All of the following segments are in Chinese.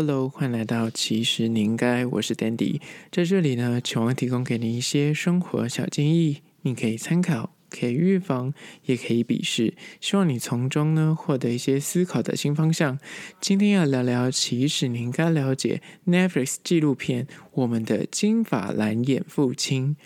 Hello，欢迎来到其实你应该，我是 Dandy，在这里呢，希望提供给你一些生活小建议，你可以参考，可以预防，也可以鄙视，希望你从中呢获得一些思考的新方向。今天要聊聊，其实你应该了解 Netflix 纪录片《我们的金发蓝眼父亲》。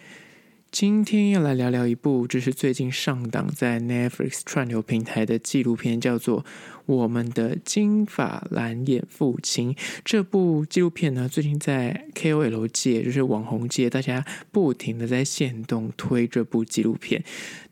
今天要来聊聊一部，就是最近上档在 Netflix 串流平台的纪录片，叫做。我们的金发蓝眼父亲这部纪录片呢，最近在 KOL 界，就是网红界，大家不停的在限动推这部纪录片，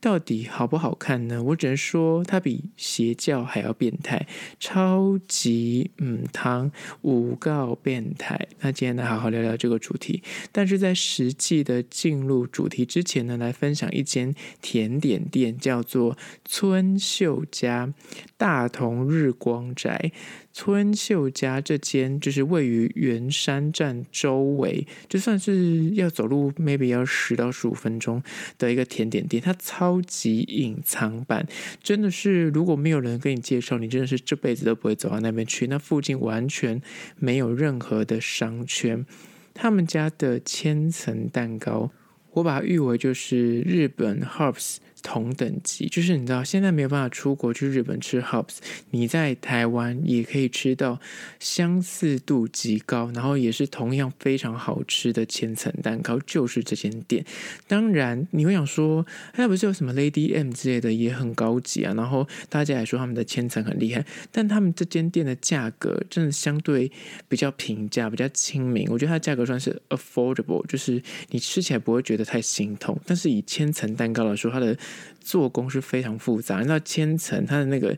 到底好不好看呢？我只能说，它比邪教还要变态，超级嗯汤诬告变态。那今天来好好聊聊这个主题，但是在实际的进入主题之前呢，来分享一间甜点店，叫做村秀家大同。日光宅村秀家这间就是位于圆山站周围，就算是要走路，maybe 要十到十五分钟的一个甜点店，它超级隐藏版，真的是如果没有人跟你介绍，你真的是这辈子都不会走到那边去。那附近完全没有任何的商圈，他们家的千层蛋糕，我把它誉为就是日本 Hubs。同等级，就是你知道，现在没有办法出国去日本吃 Hubs，你在台湾也可以吃到相似度极高，然后也是同样非常好吃的千层蛋糕，就是这间店。当然，你会想说，那不是有什么 Lady M 之类的也很高级啊？然后大家也说他们的千层很厉害，但他们这间店的价格真的相对比较平价，比较亲民。我觉得它价格算是 affordable，就是你吃起来不会觉得太心痛。但是以千层蛋糕来说，它的做工是非常复杂，你知道千层它的那个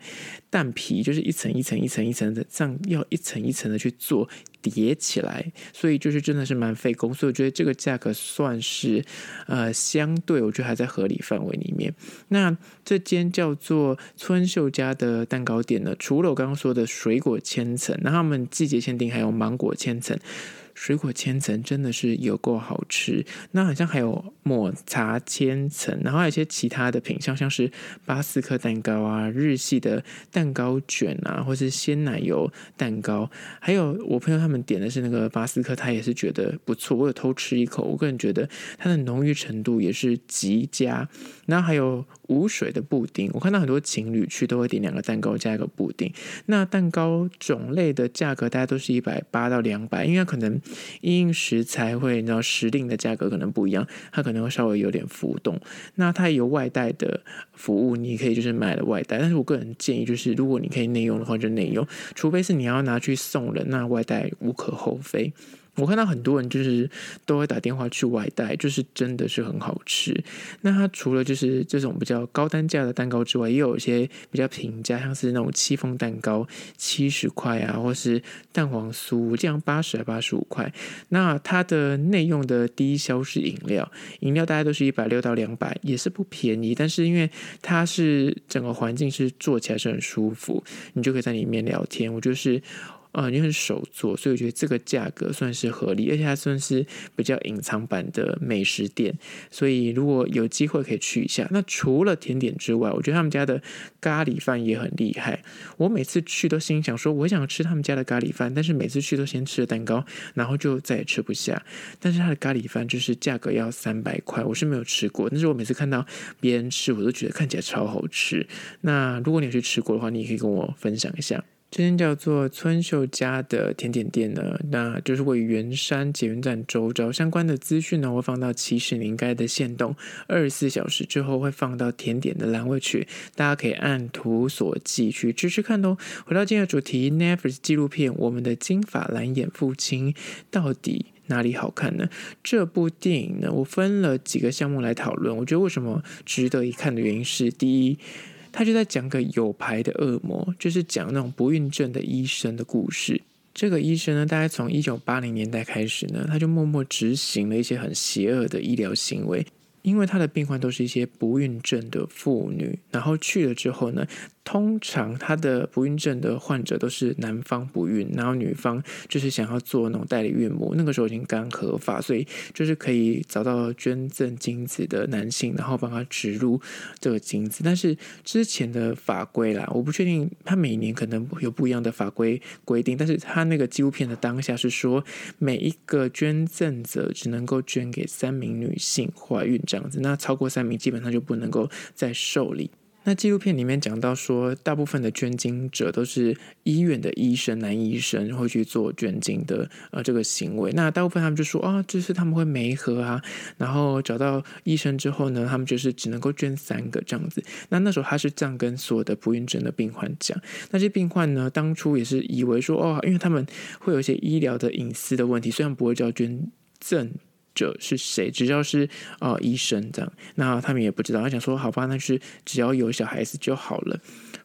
蛋皮就是一层一层一层一层的，这样要一层一层的去做叠起来，所以就是真的是蛮费工。所以我觉得这个价格算是呃相对，我觉得还在合理范围里面。那这间叫做村秀家的蛋糕店呢，除了我刚刚说的水果千层，那他们季节限定还有芒果千层。水果千层真的是有够好吃，那好像还有抹茶千层，然后还有一些其他的品项，像是巴斯克蛋糕啊、日系的蛋糕卷啊，或是鲜奶油蛋糕，还有我朋友他们点的是那个巴斯克，他也是觉得不错，我有偷吃一口，我个人觉得它的浓郁程度也是极佳，然后还有。无水的布丁，我看到很多情侣去都会点两个蛋糕加一个布丁。那蛋糕种类的价格大概都是一百八到两百，因为可能因食材会，你知道时令的价格可能不一样，它可能会稍微有点浮动。那它有外带的服务，你可以就是买了外带，但是我个人建议就是，如果你可以内用的话就内用，除非是你要拿去送人，那外带无可厚非。我看到很多人就是都会打电话去外带，就是真的是很好吃。那它除了就是这种比较高单价的蛋糕之外，也有一些比较平价，像是那种戚风蛋糕七十块啊，或是蛋黄酥这样八十还八十五块。那它的内用的低消是饮料，饮料大概都是一百六到两百，也是不便宜。但是因为它是整个环境是坐起来是很舒服，你就可以在里面聊天。我就是。啊，因为是手做，所以我觉得这个价格算是合理，而且它算是比较隐藏版的美食店，所以如果有机会可以去一下。那除了甜点之外，我觉得他们家的咖喱饭也很厉害。我每次去都心想说，我想吃他们家的咖喱饭，但是每次去都先吃了蛋糕，然后就再也吃不下。但是他的咖喱饭就是价格要三百块，我是没有吃过，但是我每次看到别人吃，我都觉得看起来超好吃。那如果你有去吃过的话，你也可以跟我分享一下。这间叫做村秀家的甜点店呢，那就是位于圆山捷运站周遭。相关的资讯呢，会放到其实你应该的线动，二十四小时之后会放到甜点的栏位去，大家可以按图索骥去吃吃看哦。回到今天的主题，Netflix 纪录片《我们的金发蓝眼父亲》到底哪里好看呢？这部电影呢，我分了几个项目来讨论。我觉得为什么值得一看的原因是，第一。他就在讲个有牌的恶魔，就是讲那种不孕症的医生的故事。这个医生呢，大概从一九八零年代开始呢，他就默默执行了一些很邪恶的医疗行为。因为他的病患都是一些不孕症的妇女，然后去了之后呢，通常他的不孕症的患者都是男方不孕，然后女方就是想要做那种代理孕母，那个时候已经刚合法，所以就是可以找到捐赠精子的男性，然后帮他植入这个精子。但是之前的法规啦，我不确定他每年可能有不一样的法规规定，但是他那个纪录片的当下是说，每一个捐赠者只能够捐给三名女性怀孕这样子，那超过三名基本上就不能够再受理。那纪录片里面讲到说，大部分的捐精者都是医院的医生，男医生会去做捐精的呃这个行为。那大部分他们就说啊、哦，就是他们会没合啊，然后找到医生之后呢，他们就是只能够捐三个这样子。那那时候他是这样跟所有的不孕症的病患讲。那些病患呢，当初也是以为说哦，因为他们会有一些医疗的隐私的问题，虽然不会叫捐赠。者是谁？只要是呃医生这样，那他们也不知道。他想说，好吧，那就是只要有小孩子就好了。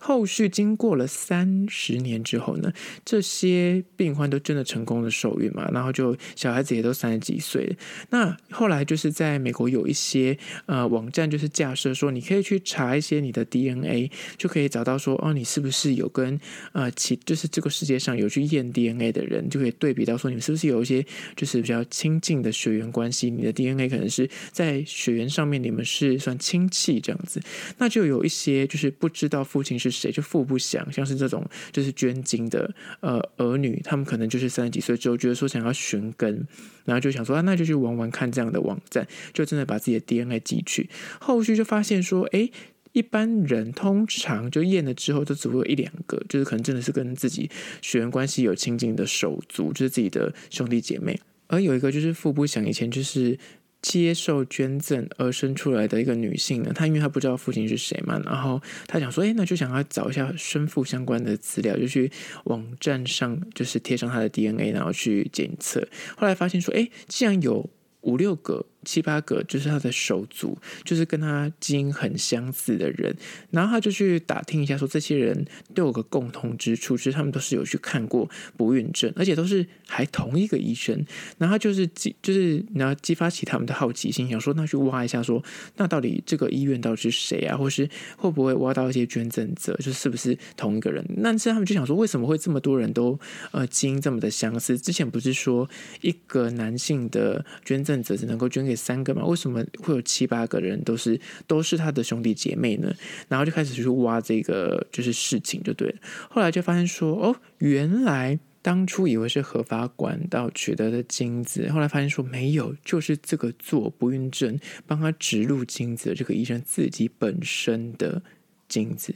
后续经过了三十年之后呢，这些病患都真的成功的受孕嘛，然后就小孩子也都三十几岁了。那后来就是在美国有一些呃网站，就是架设说，你可以去查一些你的 DNA，就可以找到说，哦，你是不是有跟呃其就是这个世界上有去验 DNA 的人，就可以对比到说，你们是不是有一些就是比较亲近的血缘关系，你的 DNA 可能是在血缘上面你们是算亲戚这样子。那就有一些就是不知道父亲是。谁就父不详，像是这种就是捐精的呃儿女，他们可能就是三十几岁之后觉得说想要寻根，然后就想说啊，那就去玩玩看这样的网站，就真的把自己的 DNA 寄去，后续就发现说，哎，一般人通常就验了之后就只会有一两个，就是可能真的是跟自己血缘关系有亲近的手足，就是自己的兄弟姐妹，而有一个就是父不详，以前就是。接受捐赠而生出来的一个女性呢，她因为她不知道父亲是谁嘛，然后她想说，哎，那就想要找一下生父相关的资料，就去网站上就是贴上她的 DNA，然后去检测，后来发现说，哎，既然有五六个。七八个就是他的手足，就是跟他基因很相似的人，然后他就去打听一下，说这些人都有个共同之处，就是他们都是有去看过不孕症，而且都是还同一个医生，然后就是激就是然后激发起他们的好奇心，想说那去挖一下说，那到底这个医院到底是谁啊，或是会不会挖到一些捐赠者，就是不是同一个人？那是他们就想说，为什么会这么多人都呃基因这么的相似？之前不是说一个男性的捐赠者只能够捐给三个嘛？为什么会有七八个人都是都是他的兄弟姐妹呢？然后就开始去挖这个就是事情就对了。后来就发现说，哦，原来当初以为是合法管道取得的精子，后来发现说没有，就是这个做不孕症帮他植入精子的这个医生自己本身的精子。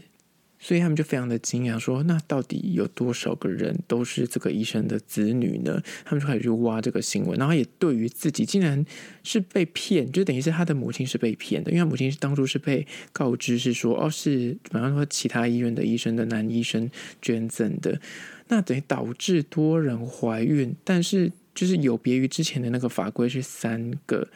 所以他们就非常的惊讶，说：“那到底有多少个人都是这个医生的子女呢？”他们就开始去挖这个新闻，然后也对于自己竟然是被骗，就等于是他的母亲是被骗的，因为他母亲是当初是被告知是说：“哦，是比方说其他医院的医生的男医生捐赠的。”那等于导致多人怀孕，但是就是有别于之前的那个法规是三个。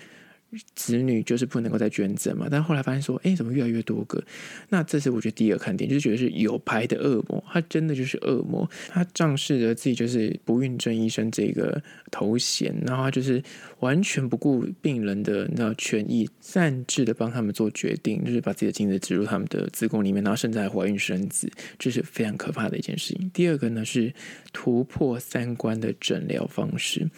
子女就是不能够再捐赠嘛，但后来发现说，哎，怎么越来越多个？那这是我觉得第一个看点，就是觉得是有牌的恶魔，他真的就是恶魔，他仗势着自己就是不孕症医生这个头衔，然后他就是完全不顾病人的那权益，擅自的帮他们做决定，就是把自己的精子植入他们的子宫里面，然后甚至还怀孕生子，这是非常可怕的一件事情。第二个呢是突破三观的诊疗方式。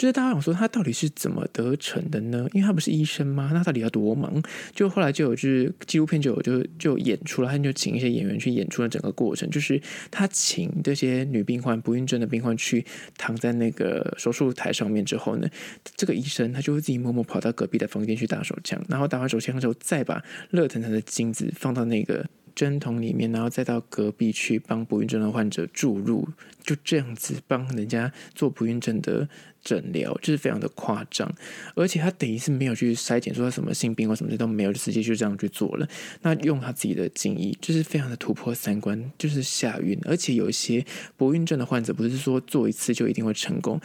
就是大家想说他到底是怎么得逞的呢？因为他不是医生吗？那到底要多忙？就后来就有就是纪录片就有就就演出了，他就请一些演员去演出了整个过程。就是他请这些女病患不孕症的病患去躺在那个手术台上面之后呢，这个医生他就会自己默默跑到隔壁的房间去打手枪，然后打完手枪之后再把热腾腾的精子放到那个。针筒里面，然后再到隔壁去帮不孕症的患者注入，就这样子帮人家做不孕症的诊疗，就是非常的夸张。而且他等于是没有去筛检，说他什么性病或什么的都没有，就直接就这样去做了。那用他自己的精液，就是非常的突破三观，就是吓晕。而且有一些不孕症的患者，不是说做一次就一定会成功。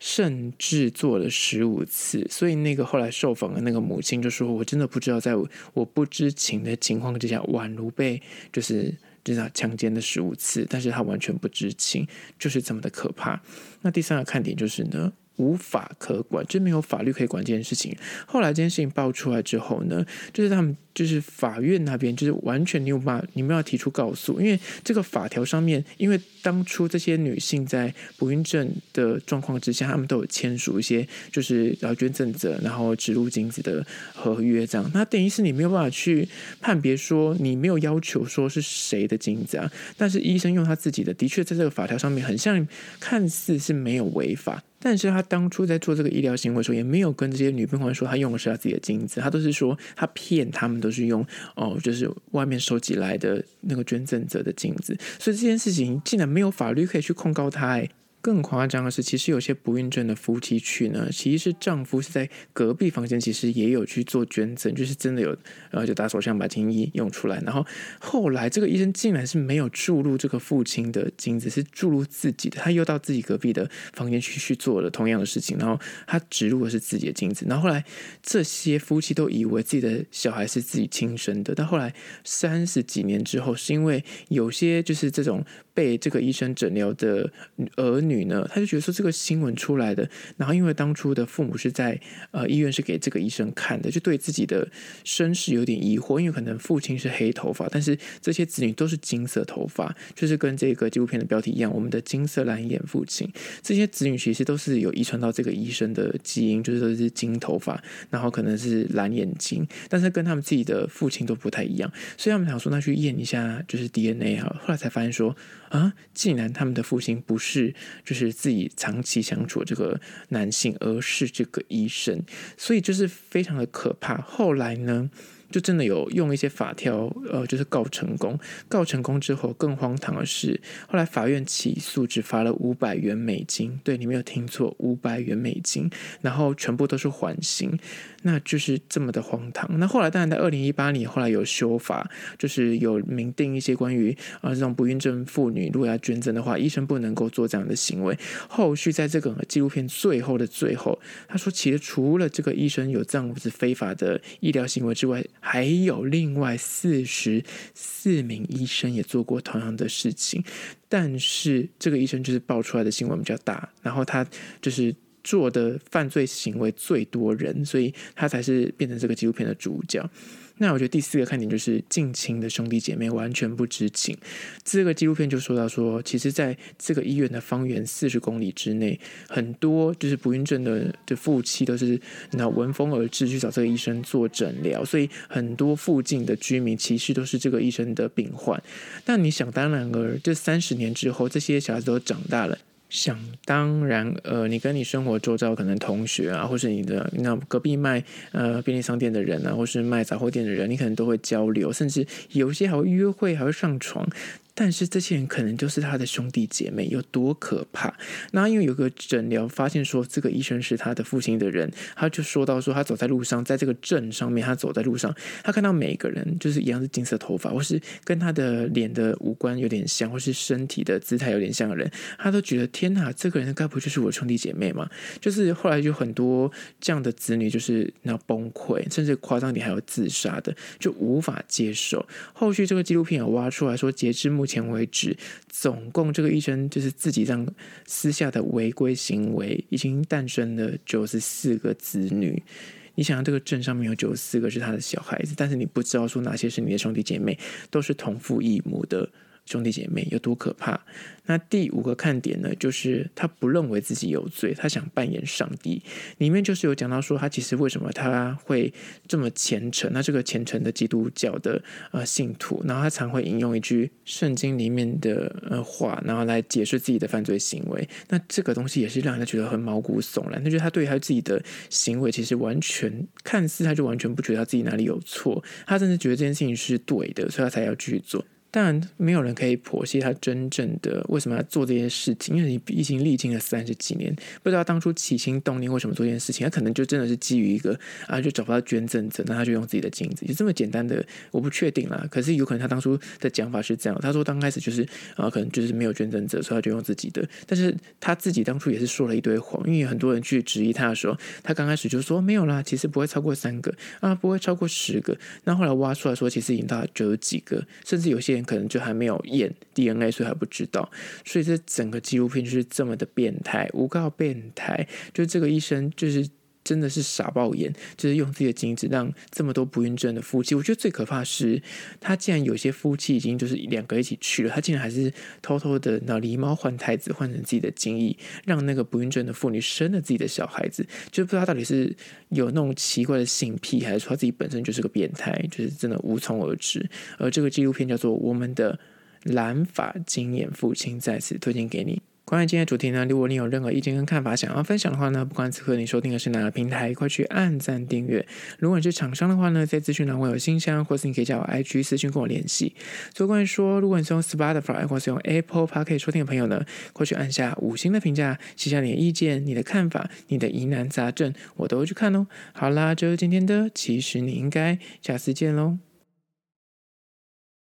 甚至做了十五次，所以那个后来受访的那个母亲就说：“我真的不知道，在我不知情的情况之下，宛如被就是就是强奸的十五次，但是他完全不知情，就是这么的可怕。”那第三个看点就是呢，无法可管，就没有法律可以管这件事情。后来这件事情爆出来之后呢，就是他们就是法院那边就是完全没有办法，你们要提出告诉，因为这个法条上面，因为当初这些女性在不孕症的状况之下，他们都有签署一些就是要捐赠者然后植入精子的合约，这样，那等于是你没有办法去判别说你没有要求说是谁的精子啊，但是医生用他自己的，的确在这个法条上面很像看似是没有违法。但是他当初在做这个医疗行为的时候，也没有跟这些女病患说他用的是他自己的镜子，他都是说他骗他们都是用哦，就是外面收集来的那个捐赠者的镜子，所以这件事情竟然没有法律可以去控告他，哎。更夸张的是，其实有些不孕症的夫妻去呢，其实是丈夫是在隔壁房间，其实也有去做捐赠，就是真的有，然后就打手枪把精液用出来。然后后来这个医生竟然是没有注入这个父亲的精子，是注入自己的，他又到自己隔壁的房间去去做了同样的事情，然后他植入的是自己的精子。然后后来这些夫妻都以为自己的小孩是自己亲生的，但后来三十几年之后，是因为有些就是这种。被这个医生诊疗的儿女呢，他就觉得说这个新闻出来的，然后因为当初的父母是在呃医院是给这个医生看的，就对自己的身世有点疑惑，因为可能父亲是黑头发，但是这些子女都是金色头发，就是跟这个纪录片的标题一样，我们的金色蓝眼父亲，这些子女其实都是有遗传到这个医生的基因，就是都是金头发，然后可能是蓝眼睛，但是跟他们自己的父亲都不太一样，所以他们想说那去验一下就是 DNA 啊，后来才发现说。啊！既然他们的父亲不是就是自己长期相处这个男性，而是这个医生，所以就是非常的可怕。后来呢，就真的有用一些法条，呃，就是告成功。告成功之后，更荒唐的是，后来法院起诉，只罚了五百元美金。对，你没有听错，五百元美金，然后全部都是缓刑。那就是这么的荒唐。那后来当然在二零一八年，后来有修法，就是有明定一些关于啊这种不孕症妇女如果要捐赠的话，医生不能够做这样的行为。后续在这个纪录片最后的最后，他说，其实除了这个医生有这样子非法的医疗行为之外，还有另外四十四名医生也做过同样的事情。但是这个医生就是爆出来的新闻比较大，然后他就是。做的犯罪行为最多人，所以他才是变成这个纪录片的主角。那我觉得第四个看点就是近亲的兄弟姐妹完全不知情。这个纪录片就说到说，其实在这个医院的方圆四十公里之内，很多就是不孕症的的夫妻都是那闻风而至去找这个医生做诊疗，所以很多附近的居民其实都是这个医生的病患。但你想当然而，这三十年之后，这些小孩子都长大了。想当然，呃，你跟你生活周遭可能同学啊，或是你的那隔壁卖呃便利商店的人啊，或是卖杂货店的人，你可能都会交流，甚至有些还会约会，还会上床。但是这些人可能就是他的兄弟姐妹，有多可怕？那因为有个诊疗发现说，这个医生是他的父亲的人，他就说到说，他走在路上，在这个镇上面，他走在路上，他看到每一个人就是一样是金色头发，或是跟他的脸的五官有点像，或是身体的姿态有点像的人，他都觉得天哪，这个人该不就是我兄弟姐妹吗？就是后来就很多这样的子女就是那崩溃，甚至夸张点还有自杀的，就无法接受。后续这个纪录片有挖出来说，截至目前为止，总共这个医生就是自己这样私下的违规行为，已经诞生了九十四个子女。你想想，这个镇上面有九十四个是他的小孩子，但是你不知道说哪些是你的兄弟姐妹，都是同父异母的。兄弟姐妹有多可怕？那第五个看点呢，就是他不认为自己有罪，他想扮演上帝。里面就是有讲到说，他其实为什么他会这么虔诚？那这个虔诚的基督教的呃信徒，然后他常会引用一句圣经里面的呃话，然后来解释自己的犯罪行为。那这个东西也是让人觉得很毛骨悚然。他觉得他对他自己的行为其实完全看似他就完全不觉得他自己哪里有错，他甚至觉得这件事情是对的，所以他才要继续做。当然，没有人可以剖析他真正的为什么要做这件事情，因为你毕竟历经了三十几年，不知道当初起心动念为什么做这件事情。他可能就真的是基于一个啊，就找不到捐赠者，那他就用自己的精子，就这么简单的。我不确定啦，可是有可能他当初的讲法是这样。他说刚开始就是啊，可能就是没有捐赠者，所以他就用自己的。但是他自己当初也是说了一堆谎，因为很多人去质疑他的时候，他刚开始就说没有啦，其实不会超过三个啊，不会超过十个。那后来挖出来说，其实已经到九十几个，甚至有些。可能就还没有验 DNA，所以还不知道。所以这整个纪录片就是这么的变态，诬告变态，就这个医生就是。真的是傻爆眼，就是用自己的精子让这么多不孕症的夫妻。我觉得最可怕的是，他竟然有些夫妻已经就是两个一起去了，他竟然还是偷偷的拿狸猫换太子，换成自己的精液，让那个不孕症的妇女生了自己的小孩子。就不知道到底是有那种奇怪的性癖，还是说他自己本身就是个变态，就是真的无从而知。而这个纪录片叫做《我们的蓝发经验父亲》，在此推荐给你。关于今天的主题呢，如果你有任何意见跟看法想要分享的话呢，不管此刻你收听的是哪个平台，快去按赞订阅。如果你是厂商的话呢，在资讯栏会有信箱，或是你可以加我 IG 私讯跟我联系。最后关于说，如果你是用 Spotify 或是用 Apple Podcast 收听的朋友呢，快去按下五星的评价，写下你的意见、你的看法、你的疑难杂症，我都会去看哦。好啦，就是今天的，其实你应该下次见喽。